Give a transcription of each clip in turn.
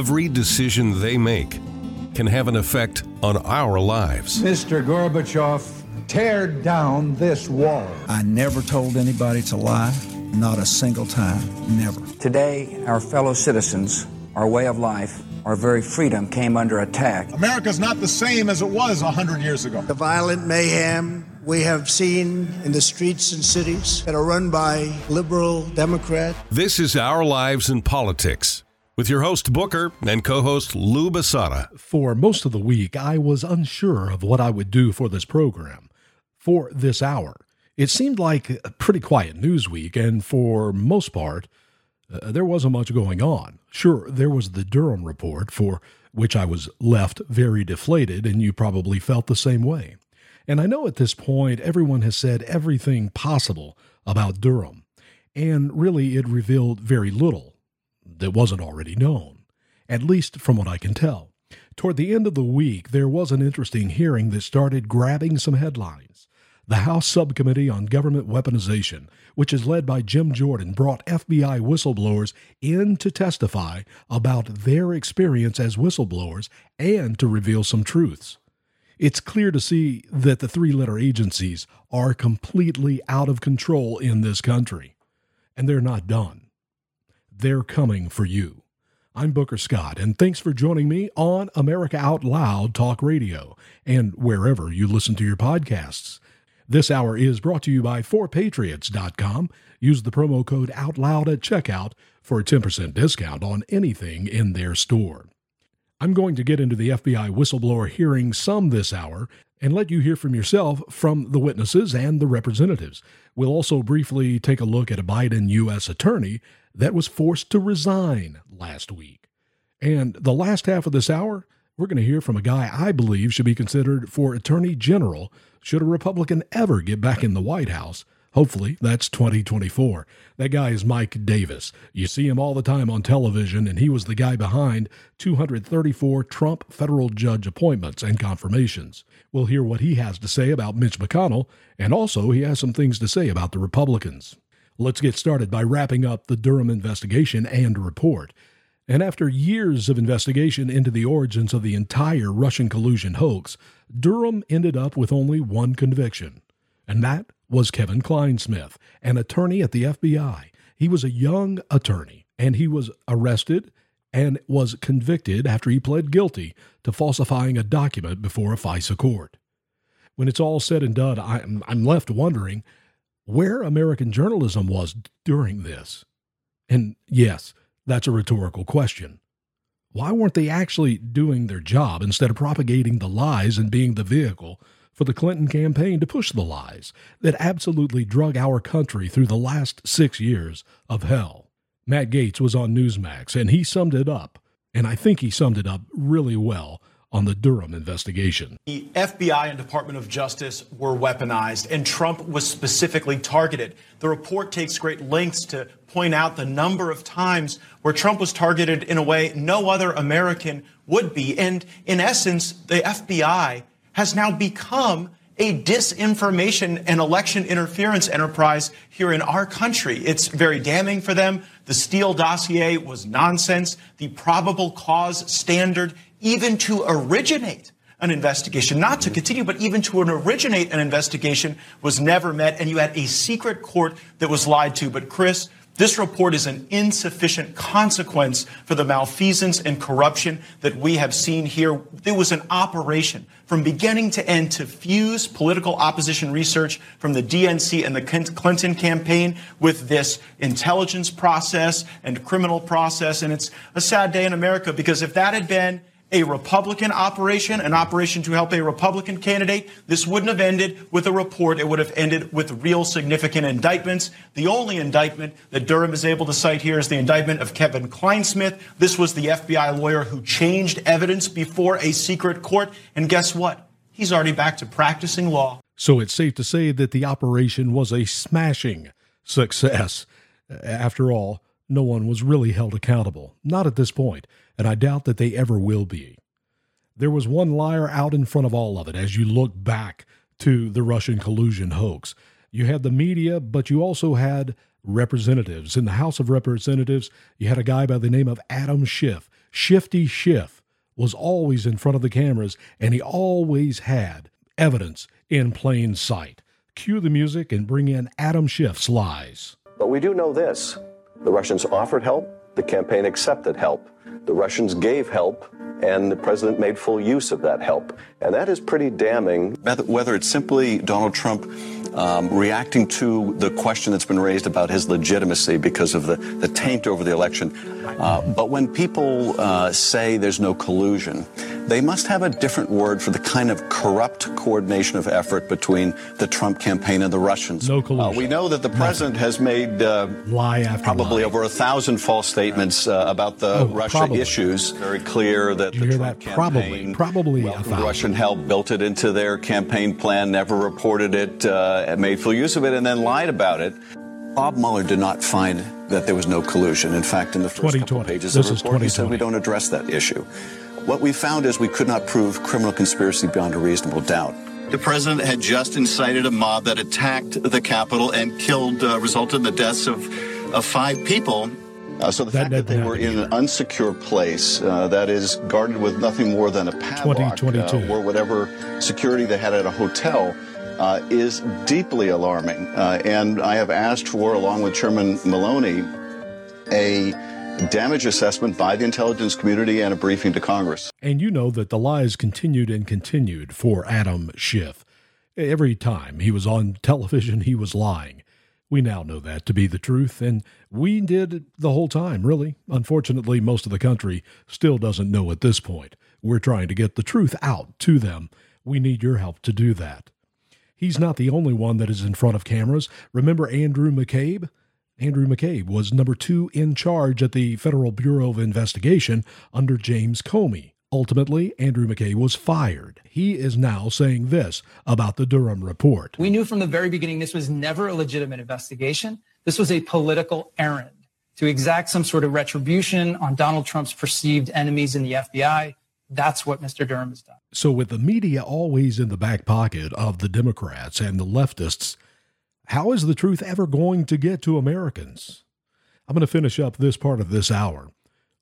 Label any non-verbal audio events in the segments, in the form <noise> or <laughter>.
Every decision they make can have an effect on our lives. Mr. Gorbachev, tear down this wall. I never told anybody to lie, not a single time, never. Today, our fellow citizens, our way of life, our very freedom came under attack. America's not the same as it was 100 years ago. The violent mayhem we have seen in the streets and cities that are run by liberal Democrats. This is Our Lives in Politics with your host Booker and co-host Lou Basada. For most of the week, I was unsure of what I would do for this program, for this hour. It seemed like a pretty quiet news week, and for most part, uh, there wasn't much going on. Sure, there was the Durham report, for which I was left very deflated, and you probably felt the same way. And I know at this point everyone has said everything possible about Durham, and really it revealed very little that wasn't already known, at least from what I can tell. Toward the end of the week, there was an interesting hearing that started grabbing some headlines. The House Subcommittee on Government Weaponization, which is led by Jim Jordan, brought FBI whistleblowers in to testify about their experience as whistleblowers and to reveal some truths. It's clear to see that the three letter agencies are completely out of control in this country, and they're not done. They're coming for you. I'm Booker Scott, and thanks for joining me on America Out Loud Talk Radio and wherever you listen to your podcasts. This hour is brought to you by 4patriots.com. Use the promo code OUTLOUD at checkout for a 10% discount on anything in their store. I'm going to get into the FBI whistleblower hearing some this hour and let you hear from yourself from the witnesses and the representatives. We'll also briefly take a look at a Biden U.S. attorney that was forced to resign last week. And the last half of this hour, we're going to hear from a guy I believe should be considered for Attorney General should a Republican ever get back in the White House. Hopefully, that's 2024. That guy is Mike Davis. You see him all the time on television, and he was the guy behind 234 Trump federal judge appointments and confirmations. We'll hear what he has to say about Mitch McConnell, and also he has some things to say about the Republicans. Let's get started by wrapping up the Durham investigation and report. And after years of investigation into the origins of the entire Russian collusion hoax, Durham ended up with only one conviction, and that was Kevin Clinesmith, an attorney at the FBI. He was a young attorney, and he was arrested and was convicted after he pled guilty to falsifying a document before a FISA court. When it's all said and done, I'm, I'm left wondering where American journalism was during this. And yes, that's a rhetorical question. Why weren't they actually doing their job instead of propagating the lies and being the vehicle for the Clinton campaign to push the lies that absolutely drug our country through the last six years of hell? Matt Gaetz was on Newsmax and he summed it up, and I think he summed it up really well on the Durham investigation. The FBI and Department of Justice were weaponized, and Trump was specifically targeted. The report takes great lengths to point out the number of times where Trump was targeted in a way no other American would be. And in essence, the FBI has now become a disinformation and election interference enterprise here in our country. It's very damning for them. The Steele dossier was nonsense. The probable cause standard even to originate an investigation, not to continue, but even to originate an investigation was never met. And you had a secret court that was lied to. But Chris, this report is an insufficient consequence for the malfeasance and corruption that we have seen here. There was an operation from beginning to end to fuse political opposition research from the DNC and the Clinton campaign with this intelligence process and criminal process. And it's a sad day in America because if that had been a Republican operation, an operation to help a Republican candidate, this wouldn't have ended with a report. It would have ended with real significant indictments. The only indictment that Durham is able to cite here is the indictment of Kevin Clinesmith. This was the FBI lawyer who changed evidence before a secret court. And guess what? He's already back to practicing law. So it's safe to say that the operation was a smashing success. After all, no one was really held accountable. Not at this point and I doubt that they ever will be. There was one liar out in front of all of it as you look back to the Russian collusion hoax. You had the media, but you also had representatives. In the House of Representatives, you had a guy by the name of Adam Schiff Shifty Schiff was always in front of the cameras, and he always had evidence in plain sight. Cue the music and bring in Adam Schiff's lies. But we do know this the Russians offered help, the campaign accepted help. The Russians gave help, and the president made full use of that help. And that is pretty damning. Whether it's simply Donald Trump um, reacting to the question that's been raised about his legitimacy because of the, the taint over the election. Uh, but when people uh, say there's no collusion, they must have a different word for the kind of corrupt coordination of effort between the Trump campaign and the Russians. No collusion. Uh, we know that the president Nothing. has made uh, lie after probably lie. over a thousand false statements uh, about the Oh, Russia probably. issues. Very clear that Did you the hear Trump that? Probably. Probably a. Russian help, built it into their campaign plan, never reported it, uh, made full use of it, and then lied about it. Bob Mueller did not find that there was no collusion. In fact, in the first couple pages This of is the report, he said we don't address that issue. What we found is we could not prove criminal conspiracy beyond a reasonable doubt. The president had just incited a mob that attacked the Capitol and killed, uh, resulted in the deaths of, of five people. Uh, so the That fact that they were in an unsecure place uh, that is guarded with nothing more than a padlock 2022. uh, or whatever security they had at a hotel uh, is deeply alarming. Uh, and I have asked for, along with Chairman Maloney, a damage assessment by the intelligence community and a briefing to Congress. And you know that the lies continued and continued for Adam Schiff. Every time he was on television, he was lying. We now know that to be the truth, and we did the whole time, really. Unfortunately, most of the country still doesn't know at this point. We're trying to get the truth out to them. We need your help to do that. He's not the only one that is in front of cameras. Remember Andrew McCabe? Andrew McCabe was number two in charge at the Federal Bureau of Investigation under James Comey. Ultimately, Andrew McCabe was fired. He is now saying this about the Durham report. We knew from the very beginning this was never a legitimate investigation. This was a political errand to exact some sort of retribution on Donald Trump's perceived enemies in the FBI. That's what Mr. Durham has done. So, with the media always in the back pocket of the Democrats and the leftists, how is the truth ever going to get to Americans? I'm going to finish up this part of this hour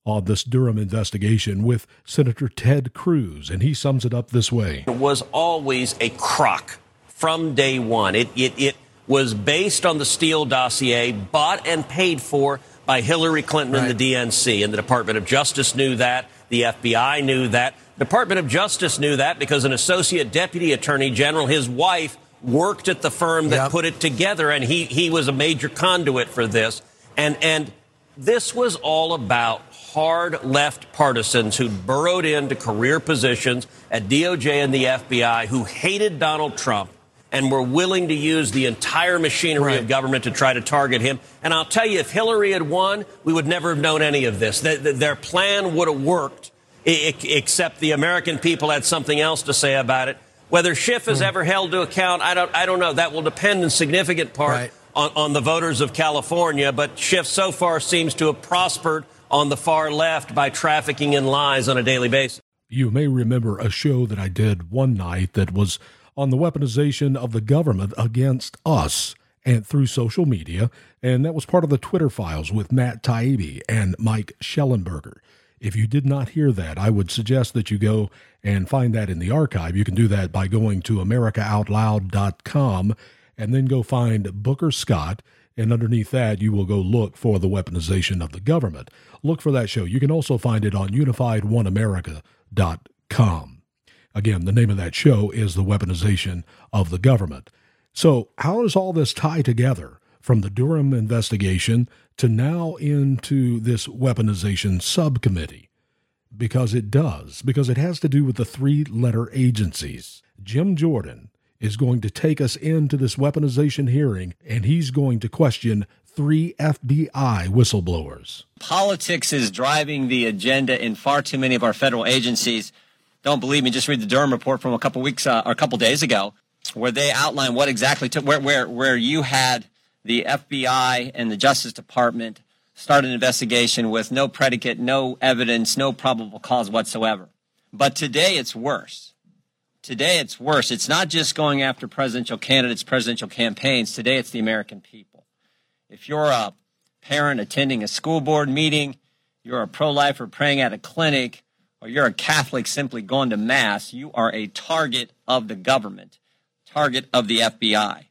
on this Durham investigation with Senator Ted Cruz, and he sums it up this way. It was always a crock from day one. It, it, it was based on the Steele dossier, bought and paid for by Hillary Clinton and the DNC. And the Department of Justice knew that. The FBI knew that. Department of Justice knew that because an associate deputy attorney general, his wife, worked at the firm that put it together, and he, he was a major conduit for this. And, and this was all about hard left partisans who burrowed into career positions at DOJ and the FBI who hated Donald Trump and were willing to use the entire machinery of government to try to target him. And I'll tell you, if Hillary had won, we would never have known any of this. Th- th- Their plan would have worked, except the American people had something else to say about it. Whether Schiff is hmm. ever held to account, I don't, I don't know. That will depend in significant part on, on the voters of California. But Schiff so far seems to have prospered on the far left by trafficking in lies on a daily basis. You may remember a show that I did one night that was on the weaponization of the government against us and through social media, and that was part of the Twitter files with Matt Taibbi and Mike Shellenberger. If you did not hear that, I would suggest that you go and find that in the archive. You can do that by going to americaoutloud.com and then go find Booker Scott. And underneath that, you will go look for the weaponization of the government. Look for that show. You can also find it on unified1america.com. Again, the name of that show is The Weaponization of the Government. So, how does all this tie together from the Durham investigation to now into this weaponization subcommittee? Because it does, because it has to do with the three letter agencies. Jim Jordan is going to take us into this weaponization hearing, and he's going to question three FBI whistleblowers. Politics is driving the agenda in far too many of our federal agencies. Don't believe me? Just read the Durham report from a couple weeks uh, or a couple days ago, where they outline what exactly took where where where you had the FBI and the Justice Department start an investigation with no predicate, no evidence, no probable cause whatsoever. But today it's worse. Today it's worse. It's not just going after presidential candidates, presidential campaigns. Today it's the American people. If you're a parent attending a school board meeting, you're a pro lifer praying at a clinic, or you're a Catholic simply going to Mass, you are a target of the government, target of the FBI.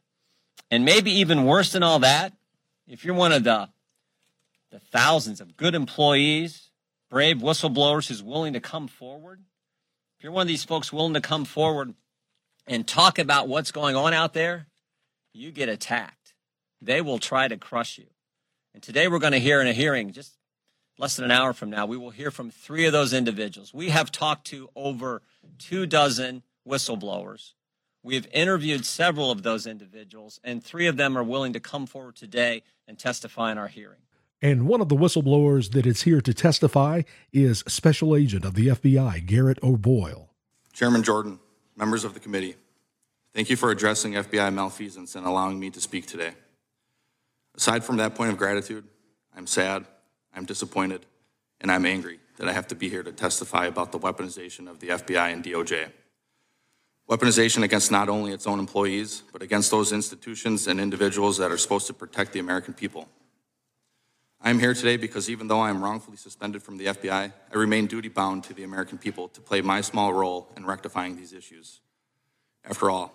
And maybe even worse than all that, if you're one of the, the thousands of good employees, brave whistleblowers who's willing to come forward, if you're one of these folks willing to come forward and talk about what's going on out there, you get attacked. They will try to crush you. And today we're going to hear in a hearing, just less than an hour from now, we will hear from three of those individuals. We have talked to over two dozen whistleblowers. We have interviewed several of those individuals, and three of them are willing to come forward today and testify in our hearing. And one of the whistleblowers that is here to testify is Special Agent of the FBI, Garrett O'Boyle. Chairman Jordan, members of the committee, thank you for addressing FBI malfeasance and allowing me to speak today. Aside from that point of gratitude, I'm sad, I'm disappointed, and I'm angry that I have to be here to testify about the weaponization of the FBI and DOJ. Weaponization against not only its own employees, but against those institutions and individuals that are supposed to protect the American people. I am here today because even though I am wrongfully suspended from the FBI, I remain duty bound to the American people to play my small role in rectifying these issues. After all,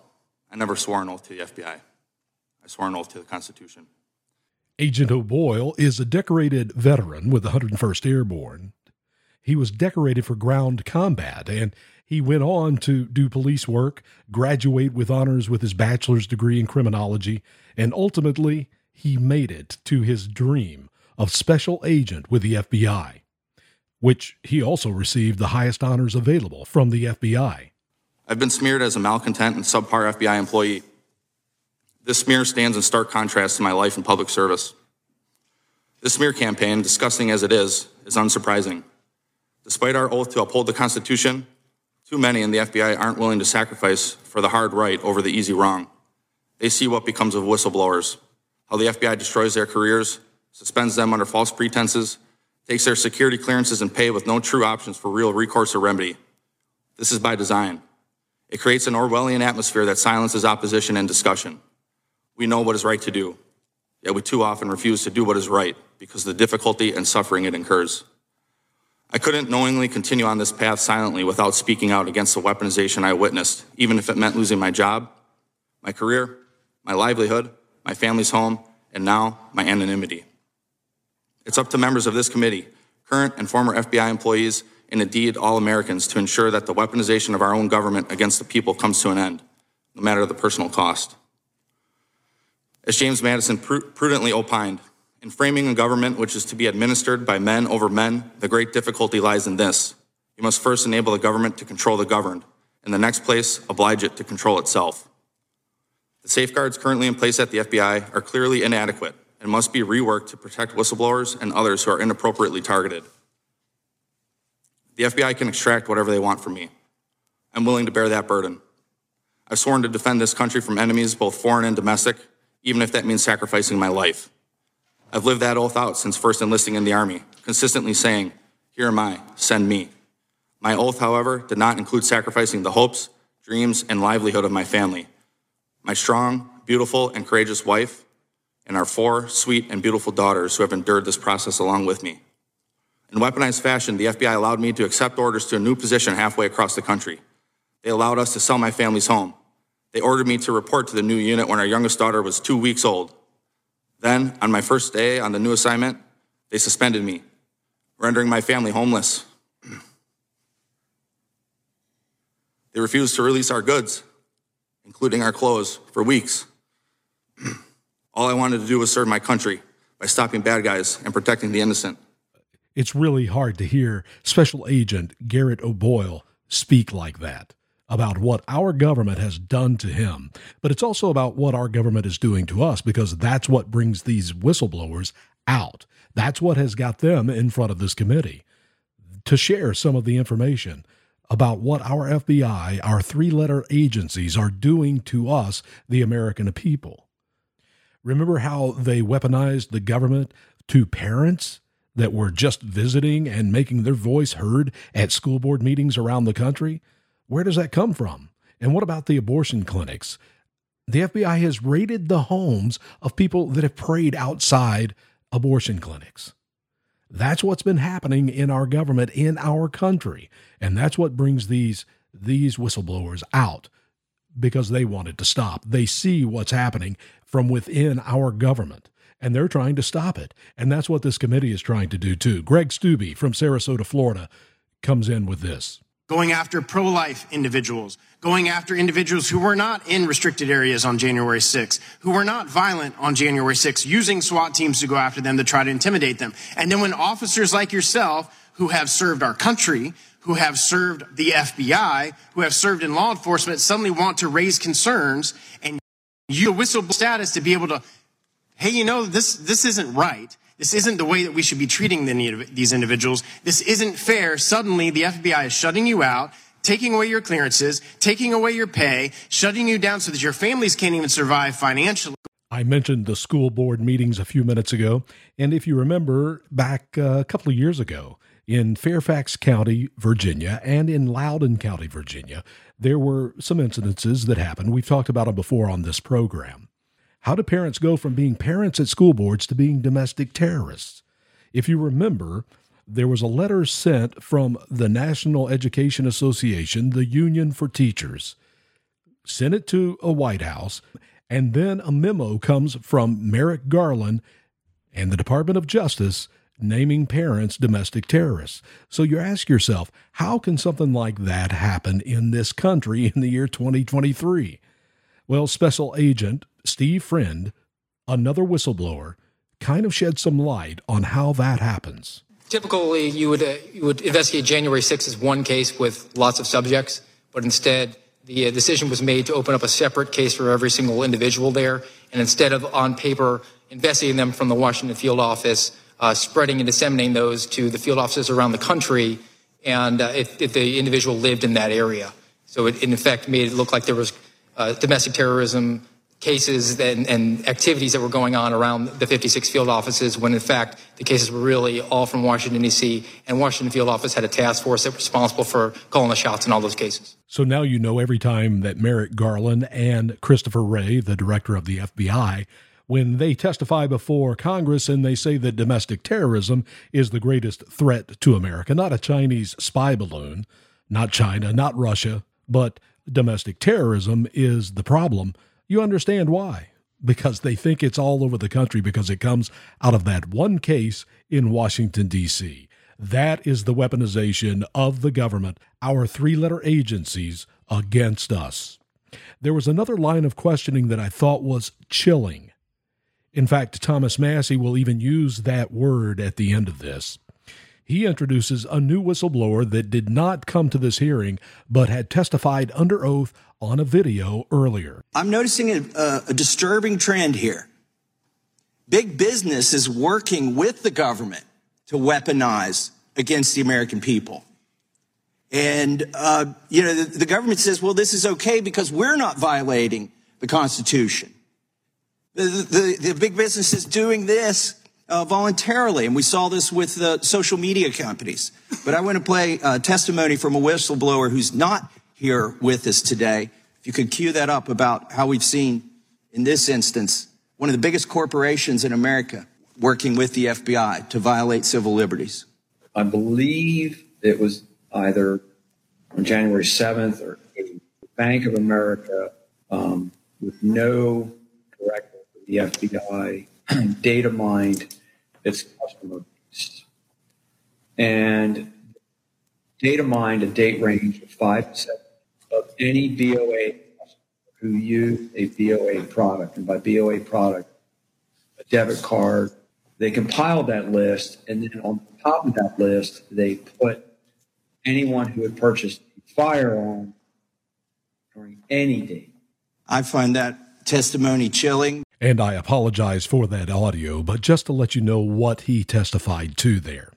I never swore an oath to the FBI. I swore an oath to the Constitution. Agent O'Boyle is a decorated veteran with the 101st Airborne. He was decorated for ground combat and he went on to do police work, graduate with honors with his bachelor's degree in criminology, and ultimately he made it to his dream of special agent with the FBI, which he also received the highest honors available from the FBI. I've been smeared as a malcontent and subpar FBI employee. This smear stands in stark contrast to my life in public service. This smear campaign, disgusting as it is, is unsurprising. Despite our oath to uphold the Constitution, too many in the FBI aren't willing to sacrifice for the hard right over the easy wrong. They see what becomes of whistleblowers, how the FBI destroys their careers, suspends them under false pretenses, takes their security clearances and pay with no true options for real recourse or remedy. This is by design. It creates an Orwellian atmosphere that silences opposition and discussion. We know what is right to do, yet we too often refuse to do what is right because of the difficulty and suffering it incurs. I couldn't knowingly continue on this path silently without speaking out against the weaponization I witnessed, even if it meant losing my job, my career, my livelihood, my family's home, and now my anonymity. It's up to members of this committee, current and former FBI employees, and indeed all Americans to ensure that the weaponization of our own government against the people comes to an end, no matter the personal cost. As James Madison pr- prudently opined, in framing a government which is to be administered by men over men, the great difficulty lies in this. You must first enable the government to control the governed. In the next place, oblige it to control itself. The safeguards currently in place at the FBI are clearly inadequate and must be reworked to protect whistleblowers and others who are inappropriately targeted. The FBI can extract whatever they want from me. I'm willing to bear that burden. I've sworn to defend this country from enemies, both foreign and domestic, even if that means sacrificing my life. I've lived that oath out since first enlisting in the Army, consistently saying, Here am I, send me. My oath, however, did not include sacrificing the hopes, dreams, and livelihood of my family. My strong, beautiful, and courageous wife, and our four sweet and beautiful daughters who have endured this process along with me. In weaponized fashion, the FBI allowed me to accept orders to a new position halfway across the country. They allowed us to sell my family's home. They ordered me to report to the new unit when our youngest daughter was two weeks old. Then, on my first day on the new assignment, they suspended me, rendering my family homeless. they refused to release our goods, including our clothes, for weeks. <clears throat> All I wanted to do was serve my country by stopping bad guys and protecting the innocent. It's really hard to hear Special Agent Garrett O'Boyle speak like that about what our government has done to him, but it's also about what our government is doing to us because that's what brings these whistleblowers out. That's what has got them in front of this committee to share some of the information about what our FBI, our three letter agencies, are doing to us, the American people. Remember how they weaponized the government to parents that were just visiting and making their voice heard at school board meetings around the country? Where does that come from? And what about the abortion clinics? The FBI has raided the homes of people that have prayed outside abortion clinics. That's what's been happening in our government in our country. And that's what brings these these whistleblowers out because they want it to stop. They see what's happening from within our government and they're trying to stop it. And that's what this committee is trying to do too. Greg Steube from Sarasota, Florida comes in with this going after pro life individuals, going after individuals who were not in restricted areas on January 6th, who were not violent on January 6th, using SWAT teams to go after them to try to intimidate them. And then when officers like yourself, who have served our country, who have served the FBI, who have served in law enforcement, suddenly want to raise concerns and you whistleblower status to be able to, hey, you know, this, this isn't right. This isn't the way that we should be treating the, these individuals. This isn't fair. Suddenly, the FBI is shutting you out, taking away your clearances, taking away your pay, shutting you down so that your families can't even survive financially. I mentioned the school board meetings a few minutes ago. And if you remember back uh, a couple of years ago in Fairfax County, Virginia, and in Loudoun County, Virginia, there were some incidences that happened. We've talked about them before on this program. How do parents go from being parents at school boards to being domestic terrorists? If you remember, there was a letter sent from the National Education Association, the Union for Teachers, sent it to a White House, and then a memo comes from Merrick Garland and the Department of Justice naming parents domestic terrorists. So you ask yourself, how can something like that happen in this country in the year 2023? Well, Special Agent Steve Friend, another whistleblower, kind of shed some light on how that happens. Typically, you would uh, you would investigate January 6th as one case with lots of subjects, but instead the uh, decision was made to open up a separate case for every single individual there, and instead of on paper investigating them from the Washington field office, uh, spreading and disseminating those to the field offices around the country, and uh, if, if, the individual lived in that area. So it, in effect, made it look like there was uh, domestic terrorism cases and, and, activities that were going on around the 56 field offices when in fact the cases were really all from Washington D.C. and Washington field office had a task force that was responsible for calling the shots in all those cases. So now you know every time that Merrick Garland and Christopher Wray, the director of the FBI, when they testify before Congress and they say that domestic terrorism is the greatest threat to America, not a Chinese spy balloon, not China, not Russia, but domestic terrorism is the problem you understand why. Because they think it's all over the country because it comes out of that one case in Washington, D.C. That is the weaponization of the government, our three letter agencies, against us. There was another line of questioning that I thought was chilling. In fact, Thomas Massie will even use that word at the end of this he introduces a new whistleblower that did not come to this hearing but had testified under oath on a video earlier. I'm noticing a, a, disturbing trend here. Big business is working with the government to weaponize against the American people. And, uh, you know, the, the, government says, well, this is okay because we're not violating the Constitution. The, the, the big business is doing this uh, voluntarily. And we saw this with the social media companies. But I want to play uh, testimony from a whistleblower who's not here with us today. If you could cue that up about how we've seen, in this instance, one of the biggest corporations in America working with the FBI to violate civil liberties. I believe it was either on January 7th or Bank of America um, with no the FBI <clears throat> data mined its customer base and data mined a date range of five to seven of any BOA who used a BOA product. And by BOA product, a debit card. They compiled that list, and then on top of that list, they put anyone who had purchased a firearm during any date. I find that testimony chilling. And I apologize for that audio, but just to let you know what he testified to there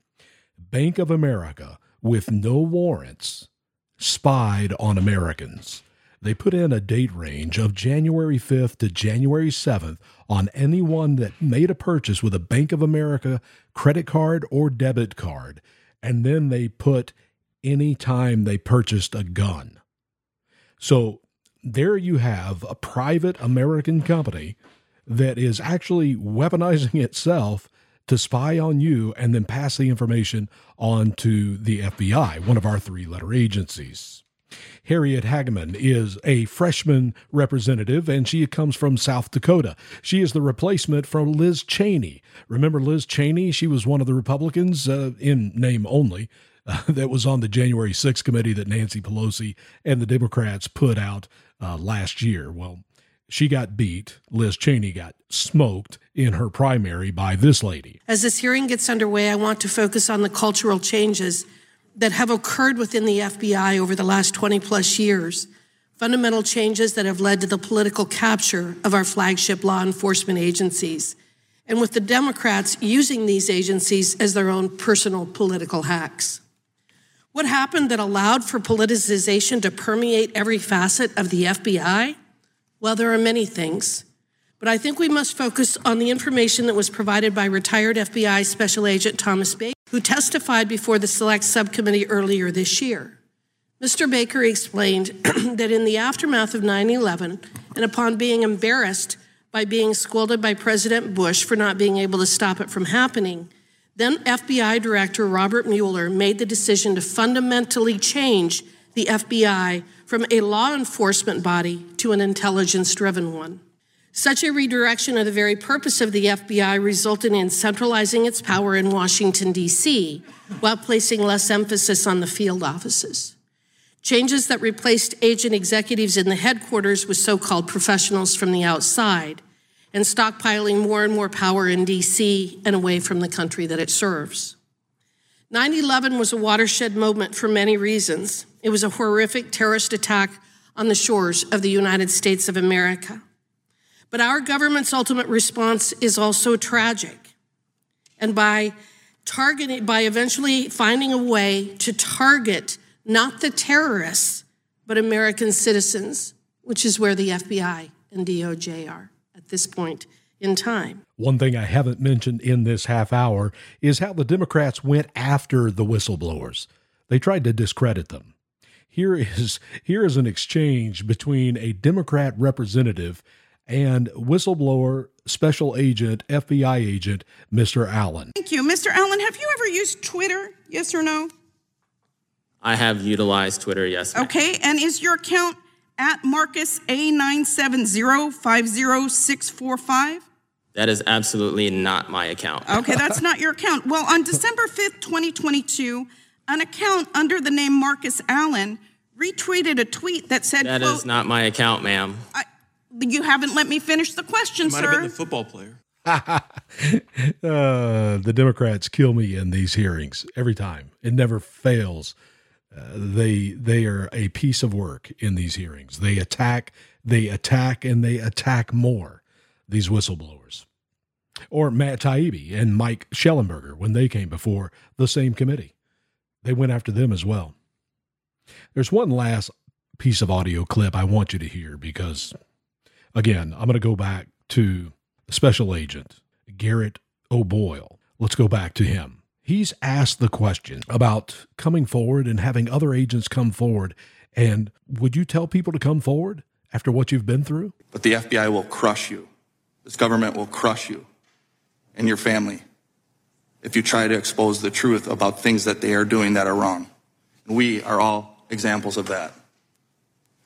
Bank of America, with no warrants, spied on Americans. They put in a date range of January 5th to January 7th on anyone that made a purchase with a Bank of America credit card or debit card, and then they put any time they purchased a gun. So there you have a private American company that is actually weaponizing <laughs> itself to spy on you and then pass the information on to the FBI, one of our three letter agencies. Harriet Hageman is a freshman representative and she comes from South Dakota. She is the replacement for Liz Cheney. Remember Liz Cheney? She was one of the Republicans, uh, in name only, uh, <laughs> that was on the January 6th committee that Nancy Pelosi and the Democrats put out uh, last year. Well, she got beat. Liz Cheney got smoked in her primary by this lady. As this hearing gets underway, I want to focus on the cultural changes that have occurred within the FBI over the last 20 plus years. Fundamental changes that have led to the political capture of our flagship law enforcement agencies. And with the Democrats using these agencies as their own personal political hacks. What happened that allowed for politicization to permeate every facet of the FBI? Well, there are many things, but I think we must focus on the information that was provided by retired FBI Special Agent Thomas Baker, who testified before the Select Subcommittee earlier this year. Mr. Baker explained <clears throat> that in the aftermath of 9 11, and upon being embarrassed by being scolded by President Bush for not being able to stop it from happening, then FBI Director Robert Mueller made the decision to fundamentally change the FBI from a law enforcement body to an intelligence driven one. Such a redirection of the very purpose of the FBI resulted in centralizing its power in Washington, D.C., while placing less emphasis on the field offices. Changes that replaced agent executives in the headquarters with so called professionals from the outside, and stockpiling more and more power in D.C. and away from the country that it serves. 9 11 was a watershed moment for many reasons. It was a horrific terrorist attack on the shores of the United States of America. But our government's ultimate response is also tragic. And by targeting, by eventually finding a way to target not the terrorists, but American citizens, which is where the FBI and DOJ are at this point in time. One thing I haven't mentioned in this half hour is how the Democrats went after the whistleblowers. They tried to discredit them. Here is here is an exchange between a Democrat representative and whistleblower special agent FBI agent Mr. Allen. Thank you. Mr. Allen, have you ever used Twitter? Yes or no? I have utilized Twitter, yes. ma'am. Okay, and is your account at Marcus A970506645? That is absolutely not my account. <laughs> Okay, that's not your account. Well, on December 5th, 2022, an account under the name Marcus Allen retweeted a tweet that said, That quote, is not my account, ma'am. you haven't let me finish the question, Might have been the football player. <laughs> <laughs> uh, the Democrats kill me in these hearings every time. It never fails. Uh, they they are a piece of work in these hearings. They attack, they attack, and they attack more. These whistleblowers, or Matt Taibbi and Mike Shellenberger when they came before the same committee, they went after them as well. There's one last piece of audio clip I want you to hear because, again, I'm going to go back to Special Agent Garrett O'Boyle. Let's go back to him. He's asked the question about coming forward and having other agents come forward. And would you tell people to come forward after what you've been through? But the FBI will crush you. This government will crush you and your family if you try to expose the truth about things that they are doing that are wrong. And we are all examples of that.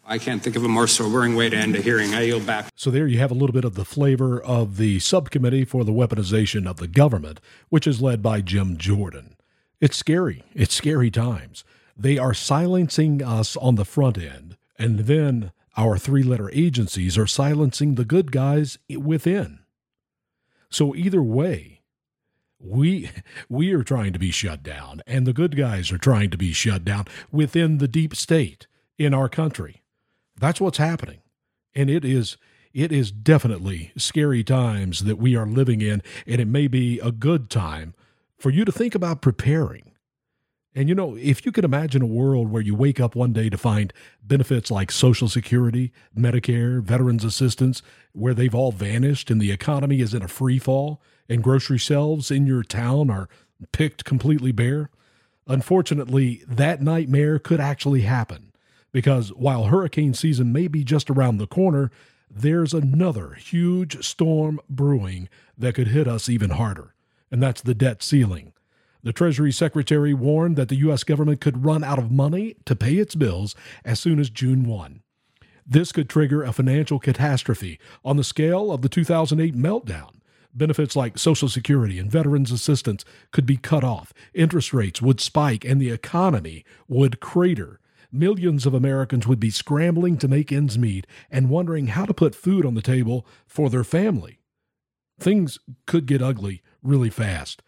I can't think of a more sobering way to end a hearing. I yield back. So there you have a little bit of the flavor of the subcommittee for the weaponization of the government, which is led by Jim Jordan. It's scary. It's scary times. They are silencing us on the front end, and then our three letter agencies are silencing the good guys within. So either way, we <laughs> we are trying to be shut down and the good guys are trying to be shut down within the deep state in our country. That's what's happening. And it is it is definitely scary times that we are living in and it may be a good time for you to think about preparing. And you know, if you could imagine a world where you wake up one day to find benefits like Social Security, Medicare, Veterans Assistance, where they've all vanished and the economy is in a free fall and grocery shelves in your town are picked completely bare, unfortunately, that nightmare could actually happen because while hurricane season may be just around the corner, there's another huge storm brewing that could hit us even harder. and that's the debt ceiling. The Treasury Secretary warned that the U.S. government could run out of money to pay its bills as soon as June 1. This could trigger a financial catastrophe on the scale of the 2008 meltdown. Benefits like Social Security and Veterans Assistance could be cut off, interest rates would spike, and the economy would crater. Millions of Americans would be scrambling to make ends meet and wondering how to put food on the table for their family. Things could get ugly really fast.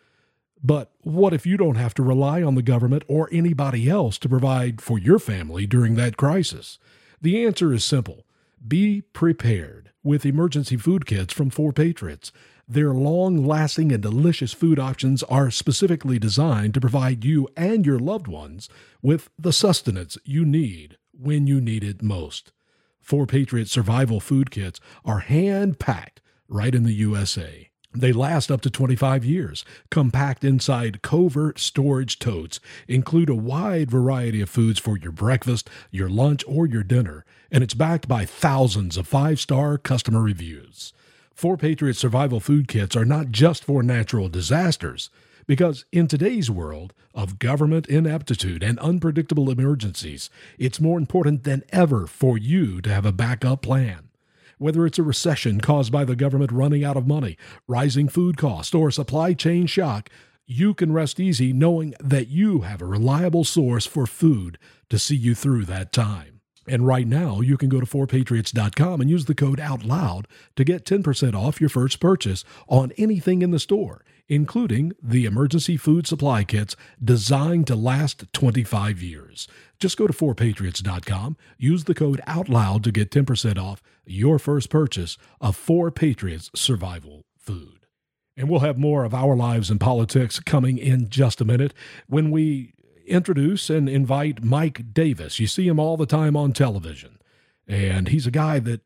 But what if you don't have to rely on the government or anybody else to provide for your family during that crisis? The answer is simple be prepared with emergency food kits from 4 Patriots. Their long lasting and delicious food options are specifically designed to provide you and your loved ones with the sustenance you need when you need it most. 4 Patriots survival food kits are hand packed right in the USA. They last up to 25 years, compact inside covert storage totes, include a wide variety of foods for your breakfast, your lunch, or your dinner, and it's backed by thousands of five star customer reviews. 4 Patriot Survival Food Kits are not just for natural disasters, because in today's world of government ineptitude and unpredictable emergencies, it's more important than ever for you to have a backup plan. Whether it's a recession caused by the government running out of money, rising food costs, or supply chain shock, you can rest easy knowing that you have a reliable source for food to see you through that time. And right now, you can go to 4patriots.com and use the code OUTLOUD to get 10% off your first purchase on anything in the store, including the emergency food supply kits designed to last 25 years. Just go to 4patriots.com, use the code OUTLOUD to get 10% off your first purchase of 4 Patriots survival food. And we'll have more of our lives in politics coming in just a minute when we introduce and invite Mike Davis. You see him all the time on television. And he's a guy that,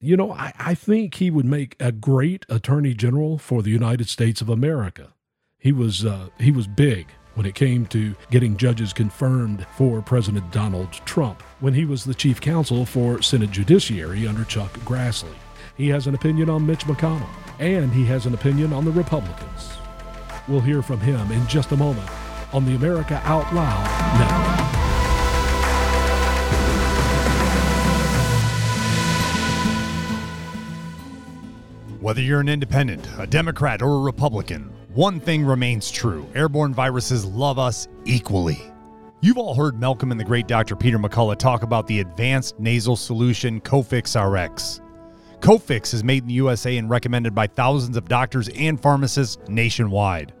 you know, I, I think he would make a great attorney general for the United States of America. He was uh, he was big when it came to getting judges confirmed for President Donald Trump when he was the chief counsel for Senate Judiciary under Chuck Grassley. He has an opinion on Mitch McConnell, and he has an opinion on the Republicans. We'll hear from him in just a moment on the America Out Loud Network. Whether you're an independent, a Democrat, or a Republican, one thing remains true airborne viruses love us equally. You've all heard Malcolm and the great Dr. Peter McCullough talk about the advanced nasal solution Cofix RX. Cofix is made in the USA and recommended by thousands of doctors and pharmacists nationwide.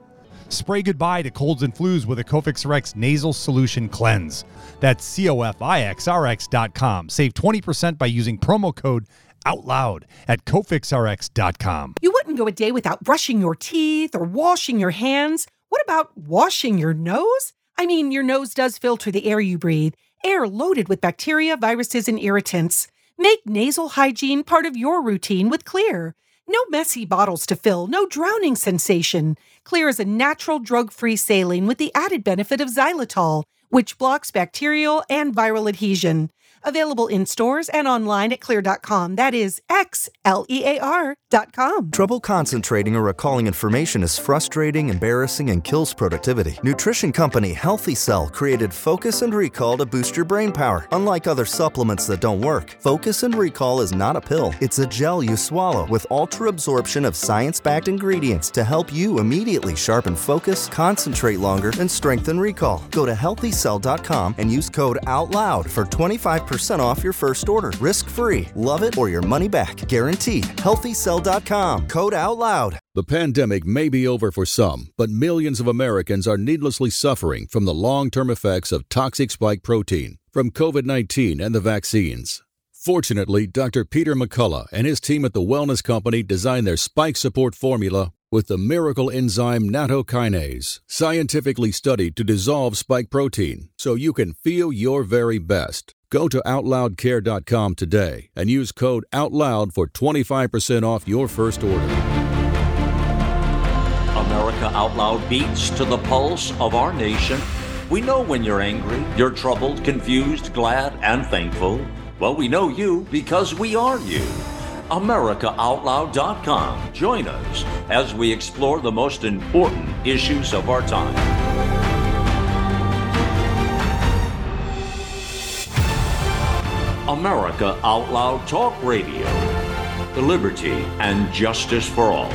Spray goodbye to colds and flus with a Cofix RX nasal solution cleanse. That's cofixrx.com. Save 20% by using promo code OUTLOUD at cofixrx.com. You wouldn't go a day without brushing your teeth or washing your hands. What about washing your nose? I mean, your nose does filter the air you breathe, air loaded with bacteria, viruses, and irritants. Make nasal hygiene part of your routine with Xlear. No messy bottles to fill, no drowning sensation. Xlear is a natural drug free saline with the added benefit of xylitol, which blocks bacterial and viral adhesion. Available in stores and online at xlear.com. That is X L E A R.com. Trouble concentrating or recalling information is frustrating, embarrassing, and kills productivity. Nutrition company Healthy Cell created Focus and Recall to boost your brain power. Unlike other supplements that don't work, Focus and Recall is not a pill, it's a gel you swallow with ultra absorption of science backed ingredients to help you immediately sharpen focus, concentrate longer, and strengthen recall. Go to healthycell.com and use code OUTLOUD for 25% off your first order. Risk free. Love it or your money back. Guaranteed. HealthyCell.com. Code out loud. The pandemic may be over for some, but millions of Americans are needlessly suffering from the long term effects of toxic spike protein from COVID 19 and the vaccines. Fortunately, Dr. Peter McCullough and his team at the Wellness Company designed their spike support formula with the miracle enzyme nattokinase, scientifically studied to dissolve spike protein so you can feel your very best. Go to OutLoudCare.com today and use code OUTLOUD for 25% off your first order. America Out Loud beats to the pulse of our nation. We know when you're angry, you're troubled, confused, glad, and thankful. Well, we know you because we are you. AmericaOutloud.com. Join us as we explore the most important issues of our time. America Out Loud Talk Radio. Liberty and justice for all.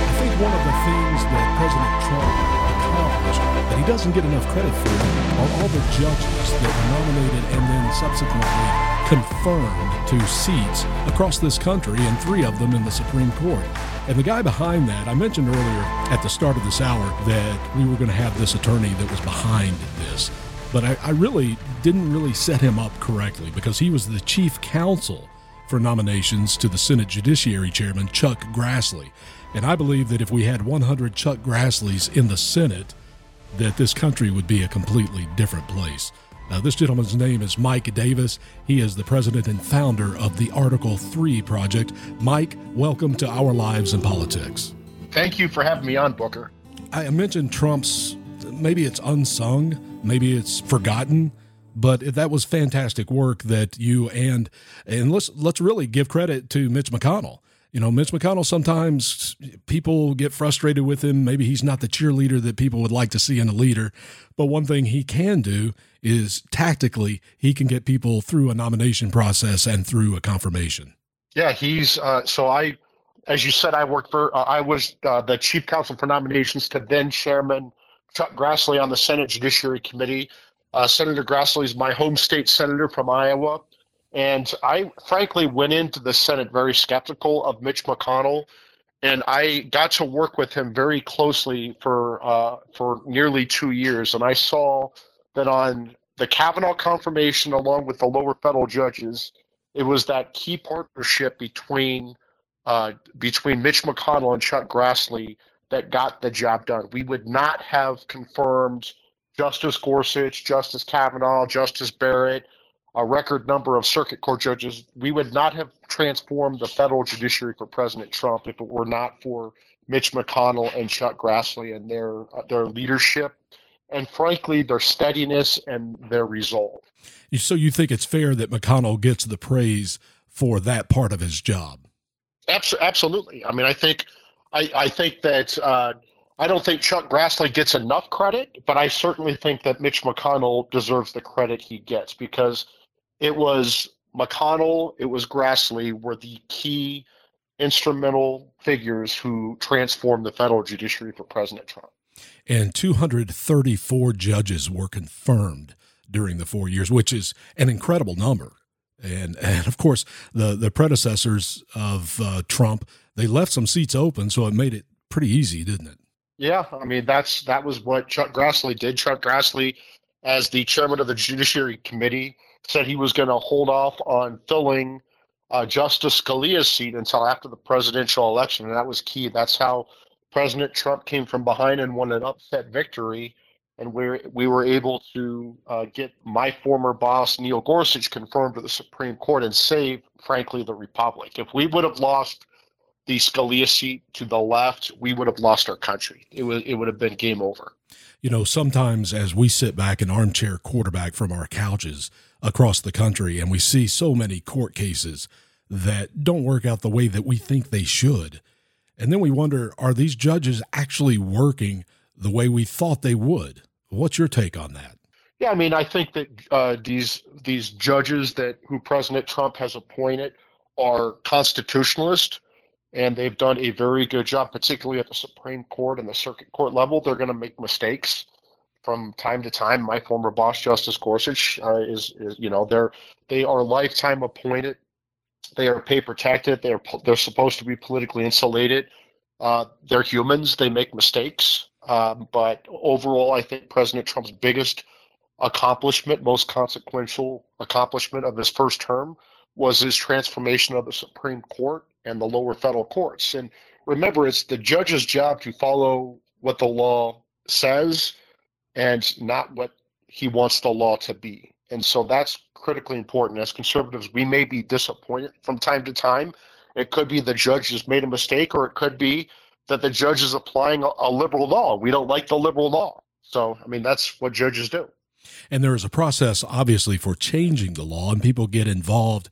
I think one of the things that President Trump doesn't get enough credit for are all the judges that were nominated and then subsequently confirmed to seats across this country, and three of them in the Supreme Court. And the guy behind that, I mentioned earlier at the start of this hour that we were going to have this attorney that was behind this. But I, I really didn't really set him up correctly because he was the chief counsel for nominations to the Senate Judiciary Chairman, Chuck Grassley. And I believe that if we had 100 Chuck Grassleys in the Senate, that this country would be a completely different place. Now, this gentleman's name is Mike Davis. He is the president and founder of the Article 3 Project. Mike, welcome to Our Lives in Politics. Thank you for having me on, Booker. I mentioned Trump's, maybe it's unsung, maybe it's forgotten, but that was fantastic work that you and and let's let's really give credit to Mitch McConnell. You know, Mitch McConnell sometimes people get frustrated with him. Maybe he's not the cheerleader that people would like to see in a leader. But one thing he can do is tactically, he can get people through a nomination process and through a confirmation. Yeah, he's uh, so I, as you said, I worked for, uh, I was uh, the chief counsel for nominations to then Chairman Chuck Grassley on the Senate Judiciary Committee. Uh, senator Grassley is my home state senator from Iowa. And I frankly went into the Senate very skeptical of Mitch McConnell, and I got to work with him very closely for uh, for nearly two years. And I saw that on the Kavanaugh confirmation, along with the lower federal judges, it was that key partnership between uh, between Mitch McConnell and Chuck Grassley that got the job done. We would not have confirmed Justice Gorsuch, Justice Kavanaugh, Justice Barrett a record number of circuit court judges. We would not have transformed the federal judiciary for President Trump if it were not for Mitch McConnell and Chuck Grassley and their uh, their leadership, and frankly their steadiness and their resolve. So you think it's fair that McConnell gets the praise for that part of his job? Absolutely. I mean, I think I, I think that. Uh, I don't think Chuck Grassley gets enough credit, but I certainly think that Mitch McConnell deserves the credit he gets because it was McConnell, it was Grassley were the key instrumental figures who transformed the federal judiciary for President Trump. And 234 judges were confirmed during the four years, which is an incredible number. And and of course, the the predecessors of uh, Trump they left some seats open, so it made it pretty easy, didn't it? Yeah, I mean that's that was what Chuck Grassley did. Chuck Grassley, as the chairman of the Judiciary Committee, said he was going to hold off on filling uh, Justice Scalia's seat until after the presidential election, and that was key. That's how President Trump came from behind and won an upset victory, and we we were able to uh, get my former boss Neil Gorsuch confirmed to the Supreme Court and save, frankly, the republic. If we would have lost the Scalia seat to the left, we would have lost our country. It would it would have been game over. You know, sometimes as we sit back in armchair quarterback from our couches across the country and we see so many court cases that don't work out the way that we think they should. And then we wonder are these judges actually working the way we thought they would? What's your take on that? Yeah, I mean, I think that uh, these these judges that who President Trump has appointed are constitutionalist, and they've done a very good job, particularly at the Supreme Court and the Circuit Court level. They're going to make mistakes, from time to time. My former boss, Justice Gorsuch, uh, is, is you know they're they are lifetime appointed. They are pay protected. They're they're supposed to be politically insulated. Uh, they're humans. They make mistakes. Um, but overall, I think President Trump's biggest accomplishment, most consequential accomplishment of his first term, was his transformation of the Supreme Court and the lower federal courts. And remember, it's the judge's job to follow what the law says and not what he wants the law to be. And so that's critically important. As conservatives, we may be disappointed from time to time. It could be the judge has made a mistake, or it could be that the judge is applying a, a liberal law. We don't like the liberal law. So, I mean, that's what judges do. And there is a process, obviously, for changing the law, and people get involved,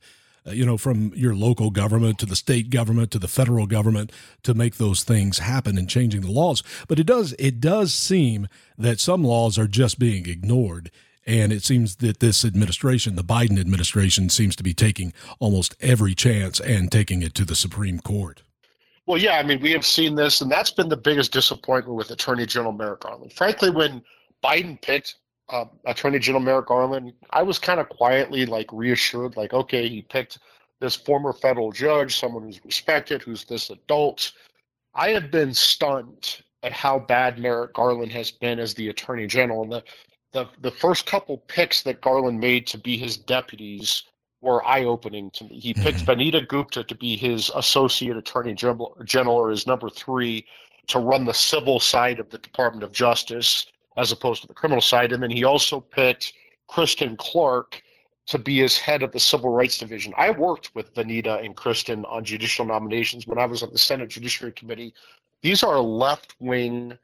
Uh, you know, from your local government to the state government to the federal government to make those things happen and changing the laws. But it does it does seem that some laws are just being ignored. And it seems that this administration, the Biden administration, seems to be taking almost every chance and taking it to the Supreme Court. Well, yeah, I mean, we have seen this, and that's been the biggest disappointment with Attorney General Merrick Garland. Frankly, when Biden picked uh, Attorney General Merrick Garland, I was kind of quietly like reassured, like, okay, he picked this former federal judge, someone who's respected, who's this adult. I have been stunned at how bad Merrick Garland has been as the Attorney General. And the, the, the first couple picks that Garland made to be his deputies were eye opening to me. He picked mm-hmm. Vanita Gupta to be his associate attorney general, general or his number three to run the civil side of the Department of Justice as opposed to the criminal side. And then he also picked Kristen Clarke to be his head of the Civil Rights Division. I worked with Vanita and Kristen on judicial nominations when I was on the Senate Judiciary Committee. These are left wing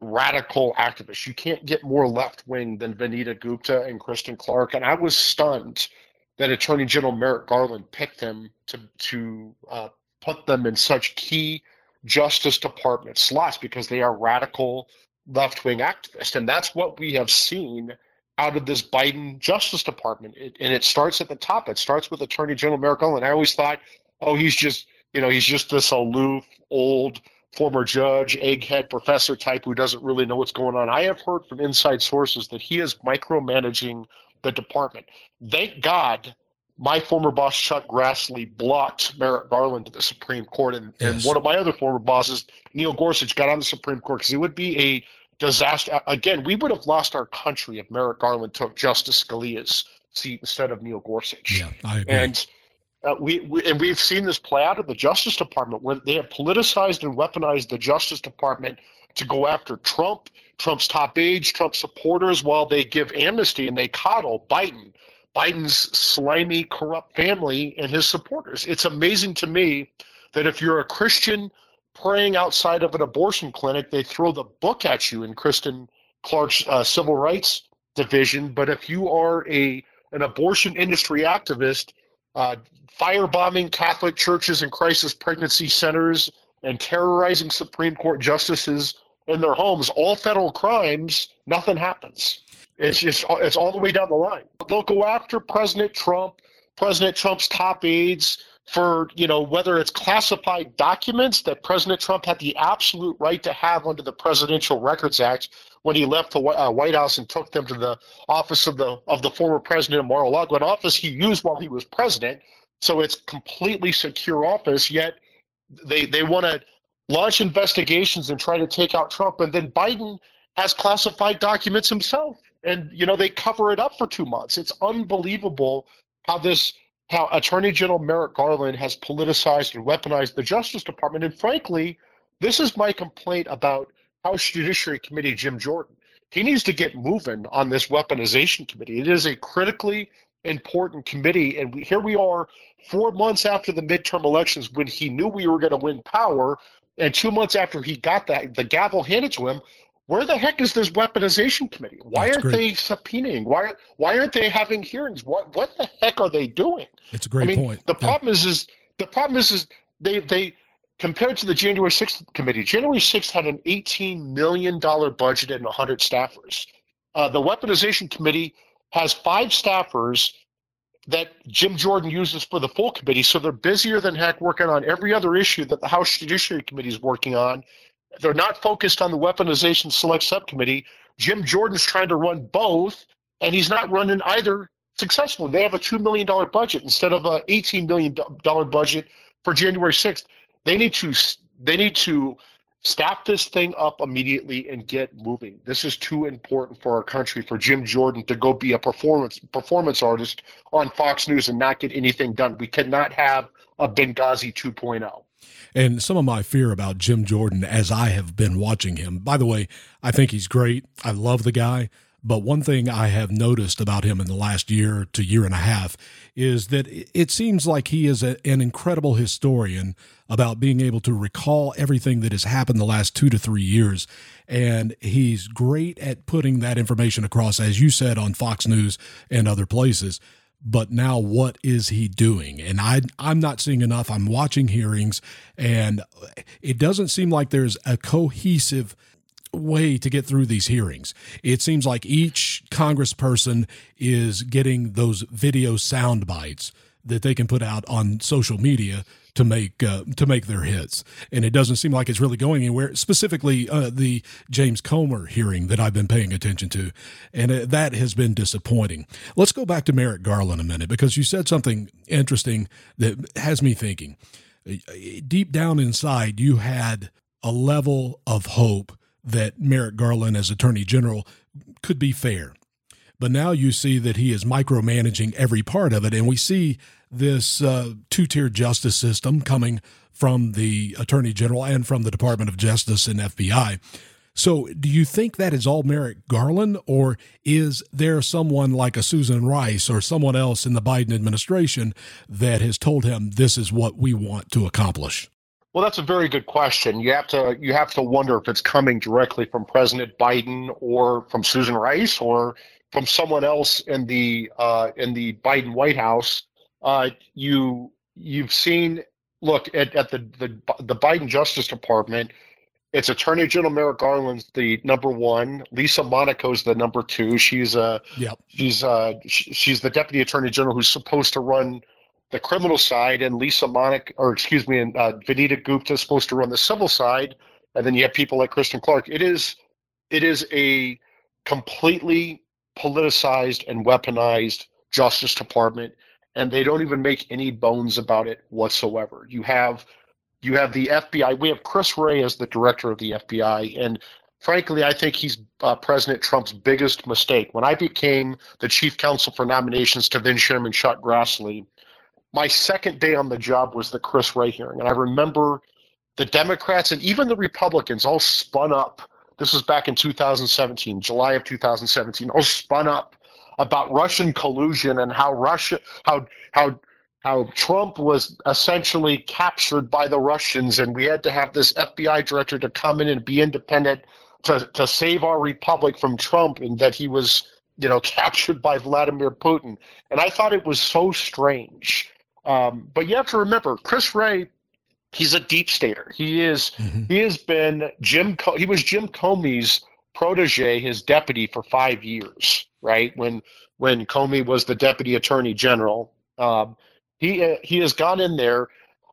radical activists. You can't get more left wing than Vanita Gupta and Kristen Clarke. And I was stunned that Attorney General Merrick Garland picked them to to uh, put them in such key Justice Department slots because they are radical left wing activist. and that's what we have seen out of this Biden Justice Department. It, and it starts at the top. It starts with Attorney General Merrick Garland. I always thought, oh, he's just you know he's just this aloof old former judge, egghead professor type who doesn't really know what's going on. I have heard from inside sources that he is micromanaging the department. Thank God my former boss Chuck Grassley blocked Merrick Garland to the Supreme Court, and, yes. and one of my other former bosses, Neil Gorsuch, got on the Supreme Court because it would be a disaster. Again, we would have lost our country if Merrick Garland took Justice Scalia's seat instead of Neil Gorsuch. Yeah, I agree. And uh, we, we, and we've seen this play out of the Justice Department where they have politicized and weaponized the Justice Department to go after Trump, Trump's top aides, Trump supporters, while they give amnesty and they coddle Biden, Biden's slimy, corrupt family and his supporters. It's amazing to me that if you're a Christian praying outside of an abortion clinic, they throw the book at you in Kristen Clarke's uh, civil rights division. But if you are a an abortion industry activist, uh, firebombing Catholic churches and crisis pregnancy centers and terrorizing Supreme Court justices in their homes, all federal crimes, nothing happens. It's just it's all the way down the line. They'll go after President Trump, President Trump's top aides for you know whether it's classified documents that President Trump had the absolute right to have under the Presidential Records Act when he left the uh, White House and took them to the office of the of the former president of Mar-a-Lago, an office he used while he was president. So it's completely secure office. Yet they they want to launch investigations and try to take out Trump. And then Biden has classified documents himself. And, you know, they cover it up for two months. It's unbelievable how this, how Attorney General Merrick Garland has politicized and weaponized the Justice Department. And frankly, this is my complaint about House Judiciary Committee Jim Jordan. He needs to get moving on this weaponization committee. It is a critically important committee. And we, here we are, four months after the midterm elections, when he knew we were going to win power, and two months after he got that, the gavel handed to him, where the heck is this weaponization committee? Why aren't they subpoenaing? Why why aren't they having hearings? What what the heck are they doing? It's a great I mean, point. The yeah. problem is is the problem is is they they compared to the January 6th committee, January 6th had an $18 million budget and 100 staffers. Uh, the weaponization committee has five staffers that Jim Jordan uses for the full committee. So they're busier than heck working on every other issue that the House Judiciary Committee is working on. They're not focused on the weaponization select subcommittee. Jim Jordan's trying to run both, and he's not running either successfully. They have a $2 million budget instead of a $18 million budget for January 6th. They need to they need to Staff this thing up immediately and get moving. This is too important for our country for Jim Jordan to go be a performance performance artist on Fox News and not get anything done. We cannot have a Benghazi 2.0. And some of my fear about Jim Jordan as I have been watching him. By the way, I think he's great. I love the guy, But one thing I have noticed about him in the last year to year and a half is that it seems like he is a, an incredible historian about being able to recall everything that has happened the last two to three years. And he's great at putting that information across, as you said, on Fox News and other places but now what is he doing? And i i'm not seeing enough. I'm watching hearings and it doesn't seem like there's a cohesive way to get through these hearings. It seems like each congressperson is getting those video sound bites that they can put out on social media to make uh, to make their hits, and it doesn't seem like it's really going anywhere. Specifically, uh, the James Comer hearing that I've been paying attention to, and uh, that has been disappointing. Let's go back to Merrick Garland a minute because you said something interesting that has me thinking. Deep down inside, you had a level of hope that Merrick Garland, as Attorney General, could be fair. But now you see that he is micromanaging every part of it. And we see this uh, two tier justice system coming from the Attorney General and from the Department of Justice and FBI. So, do you think that is all Merrick Garland, or is there someone like a Susan Rice or someone else in the Biden administration that has told him this is what we want to accomplish? Well, that's a very good question. You have to you have to wonder if it's coming directly from President Biden or from Susan Rice or from someone else in the uh, in the Biden White House. Uh, you you've seen look at, at the, the the Biden Justice Department. It's Attorney General Merrick Garland's the number one. Lisa Monaco's the number two. She's a uh, yep. she's uh she's the Deputy Attorney General who's supposed to run the criminal side, and Lisa Monaco, or excuse me, and uh, Vanita Gupta is supposed to run the civil side, and then you have people like Kristen Clarke. It is, it is a completely politicized and weaponized Justice Department, and they don't even make any bones about it whatsoever. You have, you have the FBI. We have Chris Wray as the director of the FBI, and frankly, I think he's uh, President Trump's biggest mistake. When I became the chief counsel for nominations to then Chairman Chuck Grassley, my second day on the job was the Chris Wray hearing, and I remember the Democrats and even the Republicans all spun up. This was back in 2017, July of 2017. All spun up about Russian collusion and how Russia, how how how Trump was essentially captured by the Russians, and we had to have this FBI director to come in and be independent to to save our republic from Trump, and that he was you know <laughs> captured by Vladimir Putin. And I thought it was so strange um, but you have to remember, Chris Wray, he's a deep stater. He is. Mm-hmm. He has been Jim. he was Jim Comey's protege, his deputy for five years. Right when when Comey was the deputy attorney general, um, he uh, he has gone in there.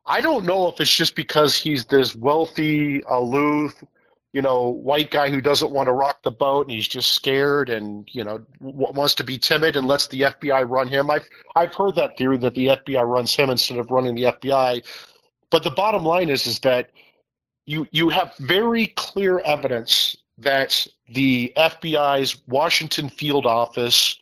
I don't know if it's just because he's this wealthy, aloof, you know, white guy who doesn't want to rock the boat and he's just scared and you know w- wants to be timid and lets the FBI run him. I've I've heard that theory that the FBI runs him instead of running the FBI. But the bottom line is is that you you have very clear evidence that the FBI's Washington field office,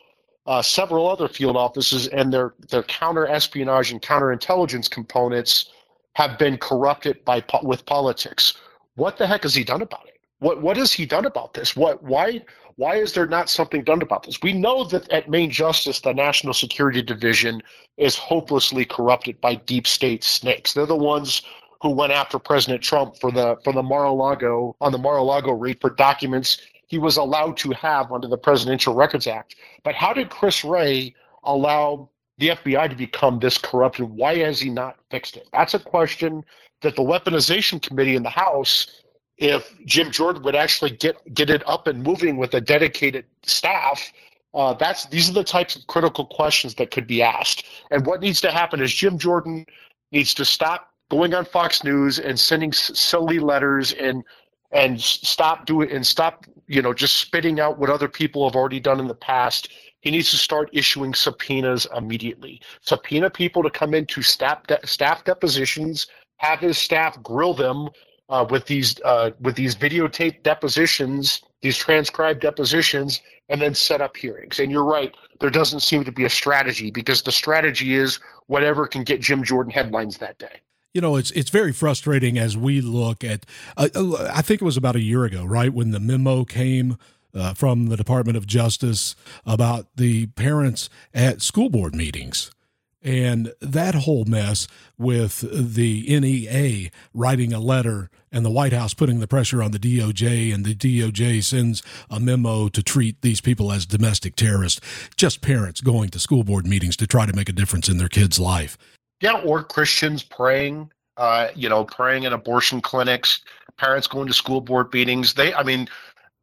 uh, several other field offices, and their their counter espionage and counterintelligence components have been corrupted by with politics what the heck has he done about it? What what has he done about this? What why why is there not something done about this? We know that at Main Justice, the National Security Division is hopelessly corrupted by deep state snakes. They're the ones who went after President Trump for the for the Mar-a-Lago on the Mar-a-Lago raid for documents he was allowed to have under the Presidential Records Act. But how did Chris Wray allow the FBI to become this corrupted? Why has he not fixed it? That's a question that the weaponization committee in the House, if Jim Jordan would actually get get it up and moving with a dedicated staff, uh, that's these are the types of critical questions that could be asked. And what needs to happen is Jim Jordan needs to stop going on Fox News and sending silly letters and and stop doing and stop you know just spitting out what other people have already done in the past he needs to start issuing subpoenas immediately subpoena people to come into staff de- staff depositions have his staff grill them uh, with these uh, with these videotape depositions, these transcribed depositions, and then set up hearings. And you're right, there doesn't seem to be a strategy because the strategy is whatever can get Jim Jordan headlines that day. You know, it's it's very frustrating as we look at. Uh, I think it was about a year ago, right, when the memo came uh, from the Department of Justice about the parents at school board meetings. And that whole mess with the NEA writing a letter and the White House putting the pressure on the DOJ, and the DOJ sends a memo to treat these people as domestic terrorists, just parents going to school board meetings to try to make a difference in their kid's life. Yeah, or Christians praying, uh, you know, praying in abortion clinics, parents going to school board meetings. They, I mean,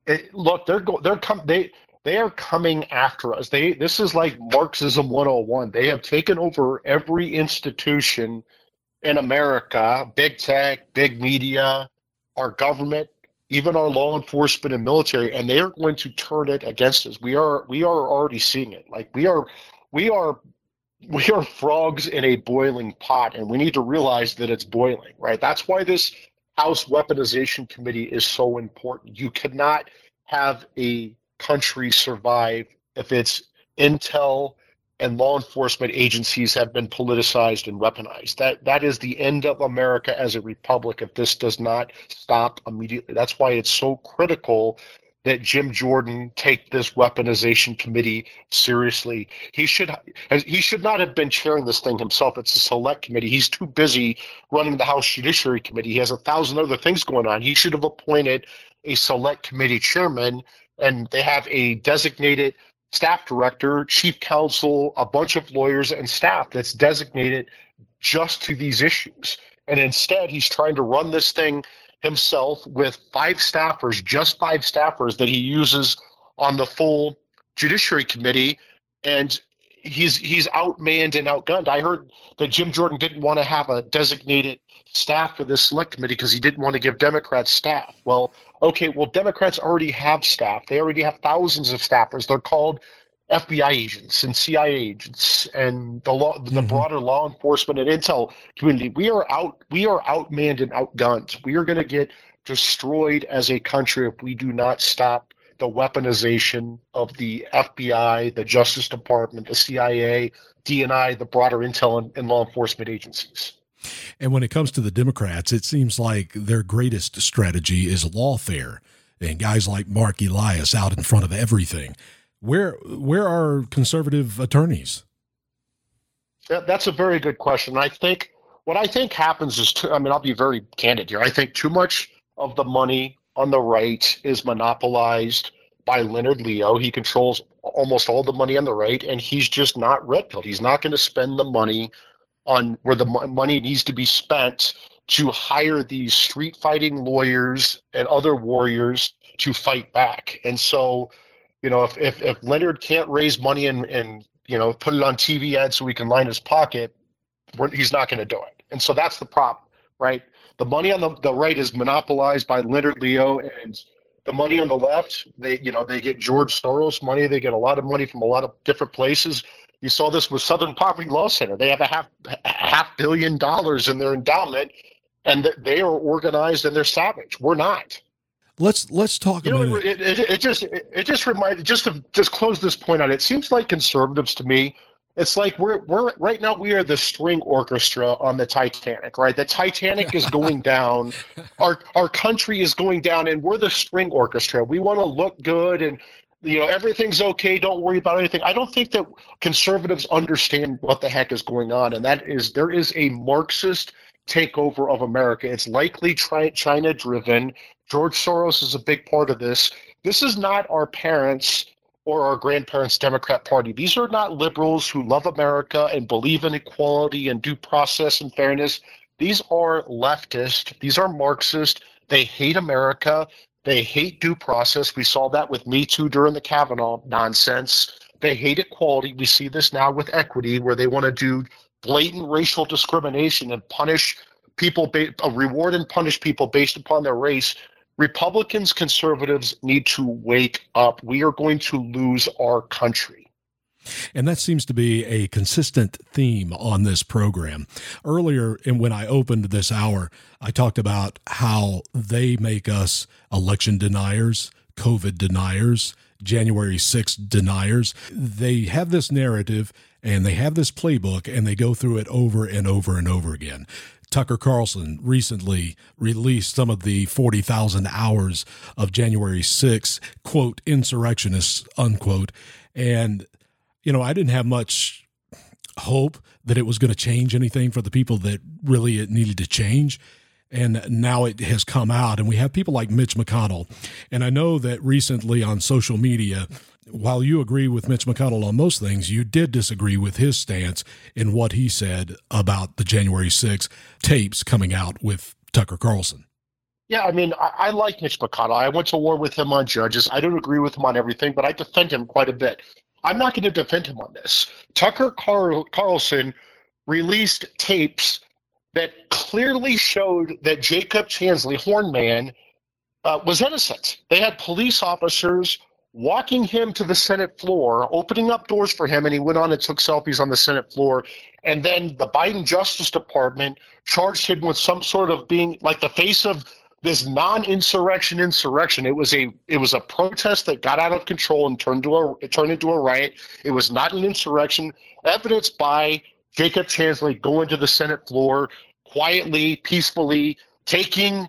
it, look, they're go, they're come they they are coming after us. They this is like Marxism 101. They have taken over every institution in America, big tech, big media, our government, even our law enforcement and military, and they are going to turn it against us. We are we are already seeing it. Like we are we are we are frogs in a boiling pot, and we need to realize that it's boiling, right? That's why this House Weaponization Committee is so important. You cannot have a country survive if its intel and law enforcement agencies have been politicized and weaponized. That that is the end of America as a republic if this does not stop immediately. That's why it's so critical that Jim Jordan take this weaponization committee seriously. He should he should not have been chairing this thing himself. It's a select committee. He's too busy running the House Judiciary Committee. He has a thousand other things going on. He should have appointed a select committee chairman, and they have a designated staff director, chief counsel, a bunch of lawyers and staff that's designated just to these issues. And instead, he's trying to run this thing himself with five staffers, just five staffers that he uses on the full Judiciary Committee, and he's he's outmanned and outgunned. I heard that Jim Jordan didn't want to have a designated staff for this select committee because he didn't want to give Democrats staff. Well, okay, well Democrats already have staff. They already have thousands of staffers. They're called FBI agents and CIA agents and the law, the mm-hmm. broader law enforcement and intel community. We are out. We are outmanned and outgunned. We are going to get destroyed as a country if we do not stop the weaponization of the FBI, the Justice Department, the CIA, DNI, the broader intel and, and law enforcement agencies. And when it comes to the Democrats, it seems like their greatest strategy is lawfare and guys like Marc Elias out in front of everything. Where where are conservative attorneys? That's a very good question. I think what I think happens is, I mean, I'll be very candid here. I think too much of the money on the right is monopolized by Leonard Leo. He controls almost all the money on the right, and he's just not red pilled. He's not going to spend the money on where the money needs to be spent to hire these street fighting lawyers and other warriors to fight back. And so you know, if, if, if Leonard can't raise money and, and, you know, put it on TV ads so he can line his pocket, he's not going to do it. And so that's the problem, right? The money on the, the right is monopolized by Leonard Leo and the money on the left, they, you know, they get George Soros money. They get a lot of money from a lot of different places. You saw this with Southern Poverty Law Center. They have a half, half billion dollars in their endowment and they are organized and they're savage. We're not. Let's let's talk you know. It, it, it just it, just reminded just to just close this point out. It seems like conservatives to me. It's like we're we're right now we are the string orchestra on the Titanic, right? The Titanic is going <laughs> down. Our our country is going down, and we're the string orchestra. We want to look good and you know everything's okay don't worry about anything i don't think that conservatives understand what the heck is going on and that is there is a marxist takeover of america it's likely china driven George Soros is a big part of this. This is not our parents or our grandparents' Democrat Party. These are not liberals who love America and believe in equality and due process and fairness. These are leftist. These are Marxist. They hate America. They hate due process. We saw that with Me Too during the Kavanaugh nonsense. They hate equality. We see this now with equity, where they want to do blatant racial discrimination and punish people, uh, reward and punish people based upon their race Republicans, conservatives need to wake up. We are going to lose our country. And that seems to be a consistent theme on this program. Earlier, and when I opened this hour, I talked about how they make us election deniers, COVID deniers, January 6th deniers. They have this narrative and they have this playbook and they go through it over and over and over again Tucker Carlson recently released some of the 40,000 hours of January 6th, quote, insurrectionists, unquote. And, you know, I didn't have much hope that it was going to change anything for the people that really it needed to change. And now it has come out, and we have people like Mitch McConnell. And I know that recently on social media, while you agree with Mitch McConnell on most things, you did disagree with his stance in what he said about the January 6 tapes coming out with Tucker Carlson. Yeah, I mean, I, I, like Mitch McConnell. I went to war with him on judges. I don't agree with him on everything, but I defend him quite a bit. I'm not going to defend him on this. Tucker Carl- Carlson released tapes that clearly showed that Jacob Chansley, Hornman, uh, was innocent. They had police officers walking him to the Senate floor, opening up doors for him, and he went on and took selfies on the Senate floor. And then the Biden Justice Department charged him with some sort of being like the face of this non-insurrection insurrection. It was a it was a protest that got out of control and turned to a turned into a riot. It was not an insurrection, evidenced by Jacob Chansley going to the Senate floor quietly, peacefully, taking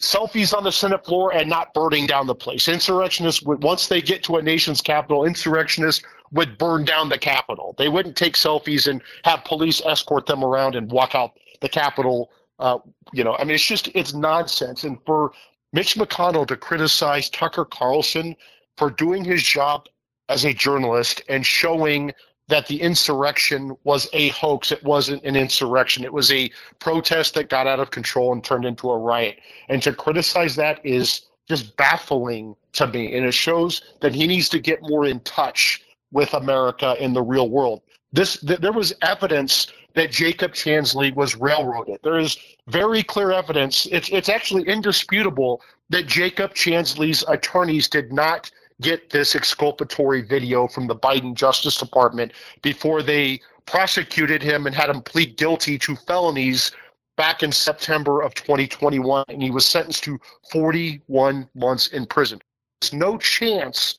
selfies on the Senate floor and not burning down the place. Insurrectionists would once they get to a nation's capital, insurrectionists would burn down the Capitol. They wouldn't take selfies and have police escort them around and walk out the Capitol. Uh, you know, I mean, it's just it's nonsense. And for Mitch McConnell to criticize Tucker Carlson for doing his job as a journalist and showing that the insurrection was a hoax. It wasn't an insurrection. It was a protest that got out of control and turned into a riot. And to criticize that is just baffling to me. And it shows that he needs to get more in touch with America in the real world. This th- there was evidence that Jacob Chansley was railroaded. There is very clear evidence. It's it's actually indisputable that Jacob Chansley's attorneys did not get this exculpatory video from the Biden Justice Department before they prosecuted him and had him plead guilty to felonies back in September of 2021, and he was sentenced to 41 months in prison. There's no chance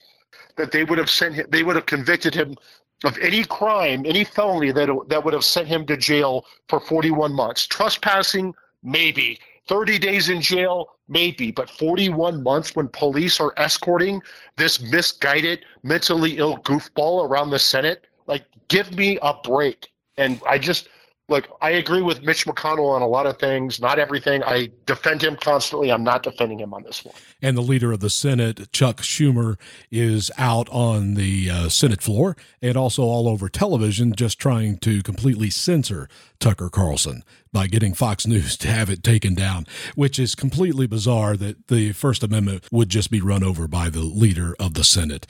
that they would have sent him, they would have convicted him of any crime, any felony that that would have sent him to jail for 41 months. Trespassing, maybe. 30 days in jail, maybe, but 41 months when police are escorting this misguided, mentally ill goofball around the Senate? Like, give me a break. And I just, look, I agree with Mitch McConnell on a lot of things, not everything. I defend him constantly. I'm not defending him on this one. And the leader of the Senate, Chuck Schumer, is out on the uh, Senate floor and also all over television, just trying to completely censor Tucker Carlson by getting Fox <laughs> News to have it taken down, which is completely bizarre that the First Amendment would just be run over by the leader of the Senate.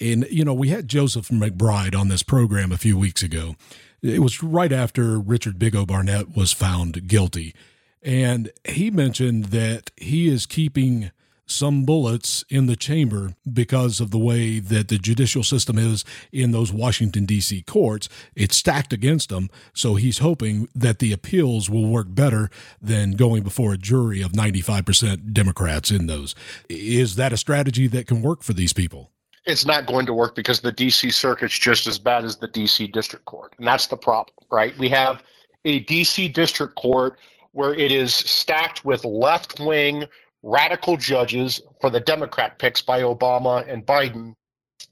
And, you know, we had Joseph McBride on this program a few weeks ago. It was right after Richard Bigo Barnett was found guilty. And he mentioned that he is keeping some bullets in the chamber because of the way that the judicial system is in those Washington, D.C. courts. It's stacked against him. So he's hoping that the appeals will work better than going before a jury of 95% Democrats in those. Is that a strategy that can work for these people? It's not going to work because the DC circuit's just as bad as the DC district court. And that's the problem, right? We have a DC district court where it is stacked with left wing radical judges for the Democrat picks by Obama and Biden.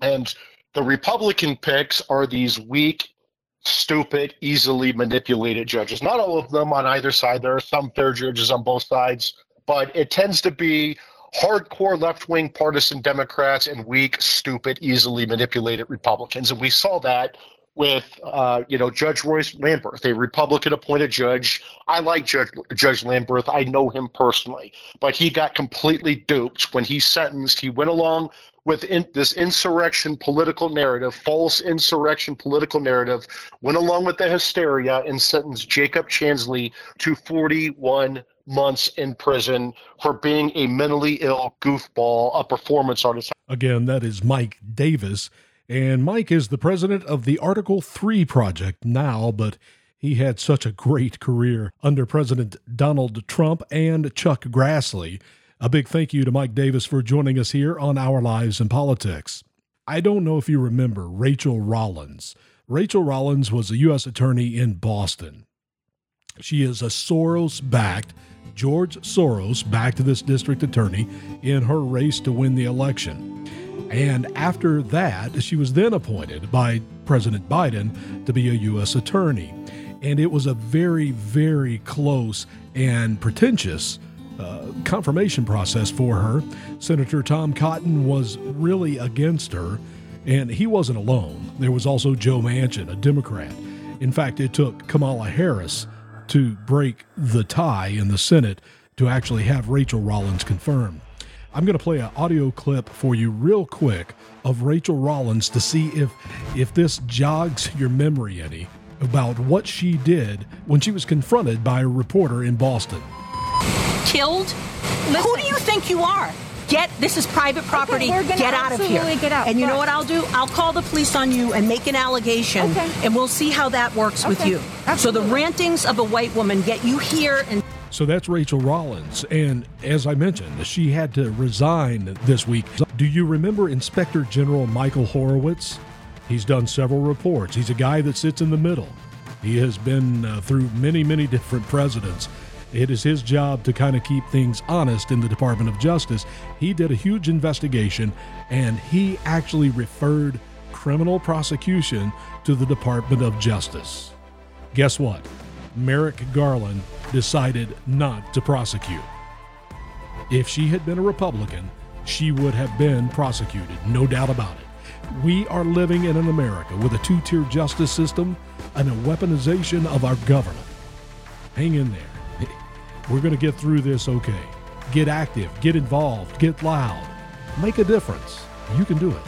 And the Republican picks are these weak, stupid, easily manipulated judges. Not all of them on either side. There are some fair judges on both sides, but it tends to be hardcore left wing partisan Democrats and weak, stupid, easily manipulated Republicans. And we saw that with uh, you know Judge Royce Lamberth, a Republican appointed judge. I like Judge Judge Lamberth. I know him personally, but he got completely duped when he sentenced. He went along with in, this insurrection political narrative, false insurrection political narrative, went along with the hysteria and sentenced Jacob Chansley to 41 months in prison for being a mentally ill goofball, a performance artist. Again, that is Mike Davis and Mike is the president of the Article 3 Project now, but he had such a great career under President Donald Trump and Chuck Grassley. A big thank you to Mike Davis for joining us here on Our Lives in Politics. I don't know if you remember Rachael Rollins. Rachael Rollins was a U.S. attorney in Boston. She is a Soros backed, George Soros backed to this district attorney in her race to win the election. And after that, she was then appointed by President Biden to be a U.S. attorney. And it was a very, very close and pretentious uh, confirmation process for her. Senator Tom Cotton was really against her, and he wasn't alone. There was also Joe Manchin, a Democrat. In fact, it took Kamala Harris to break the tie in the Senate to actually have Rachael Rollins confirmed. I'm going to play an audio clip for you real quick of Rachel Rollins to see if if this jogs your memory any about what she did when she was confronted by a reporter in Boston. Killed? Who do you think you are? Get this is private property. Okay, get out of here. Get out. And you know Right. what I'll do? I'll call the police on you and make an allegation, Okay. and we'll see how that works with Okay. you. So the rantings of a white woman get you here and. So that's Rachael Rollins. And as I mentioned, she had to resign this week. Do you remember Inspector General Michael Horowitz? He's done several reports. He's a guy that sits in the middle. He has been uh, through many, many different presidents. It is his job to kind of keep things honest in the Department of Justice. He did a huge investigation and he actually referred criminal prosecution to the Department of Justice. Guess what? Merrick Garland decided not to prosecute. If she had been a Republican, she would have been prosecuted, no doubt about it. We are living in an America with a two tier justice system and a weaponization of our government. Hang in there. We're going to get through this okay. Get active, get involved, get loud, make a difference. You can do it.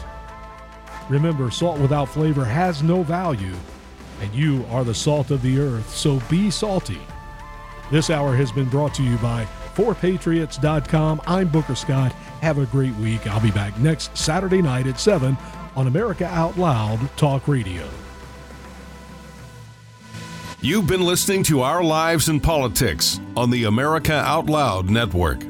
Remember, salt without flavor has no value, and you are the salt of the earth, so be salty. This hour has been brought to you by forpatriots.com. I'm Booker Scott. Have a great week. I'll be back next Saturday night at 7 on America Out Loud Talk Radio. You've been listening to Our Lives in Politics on the America Out Loud Network.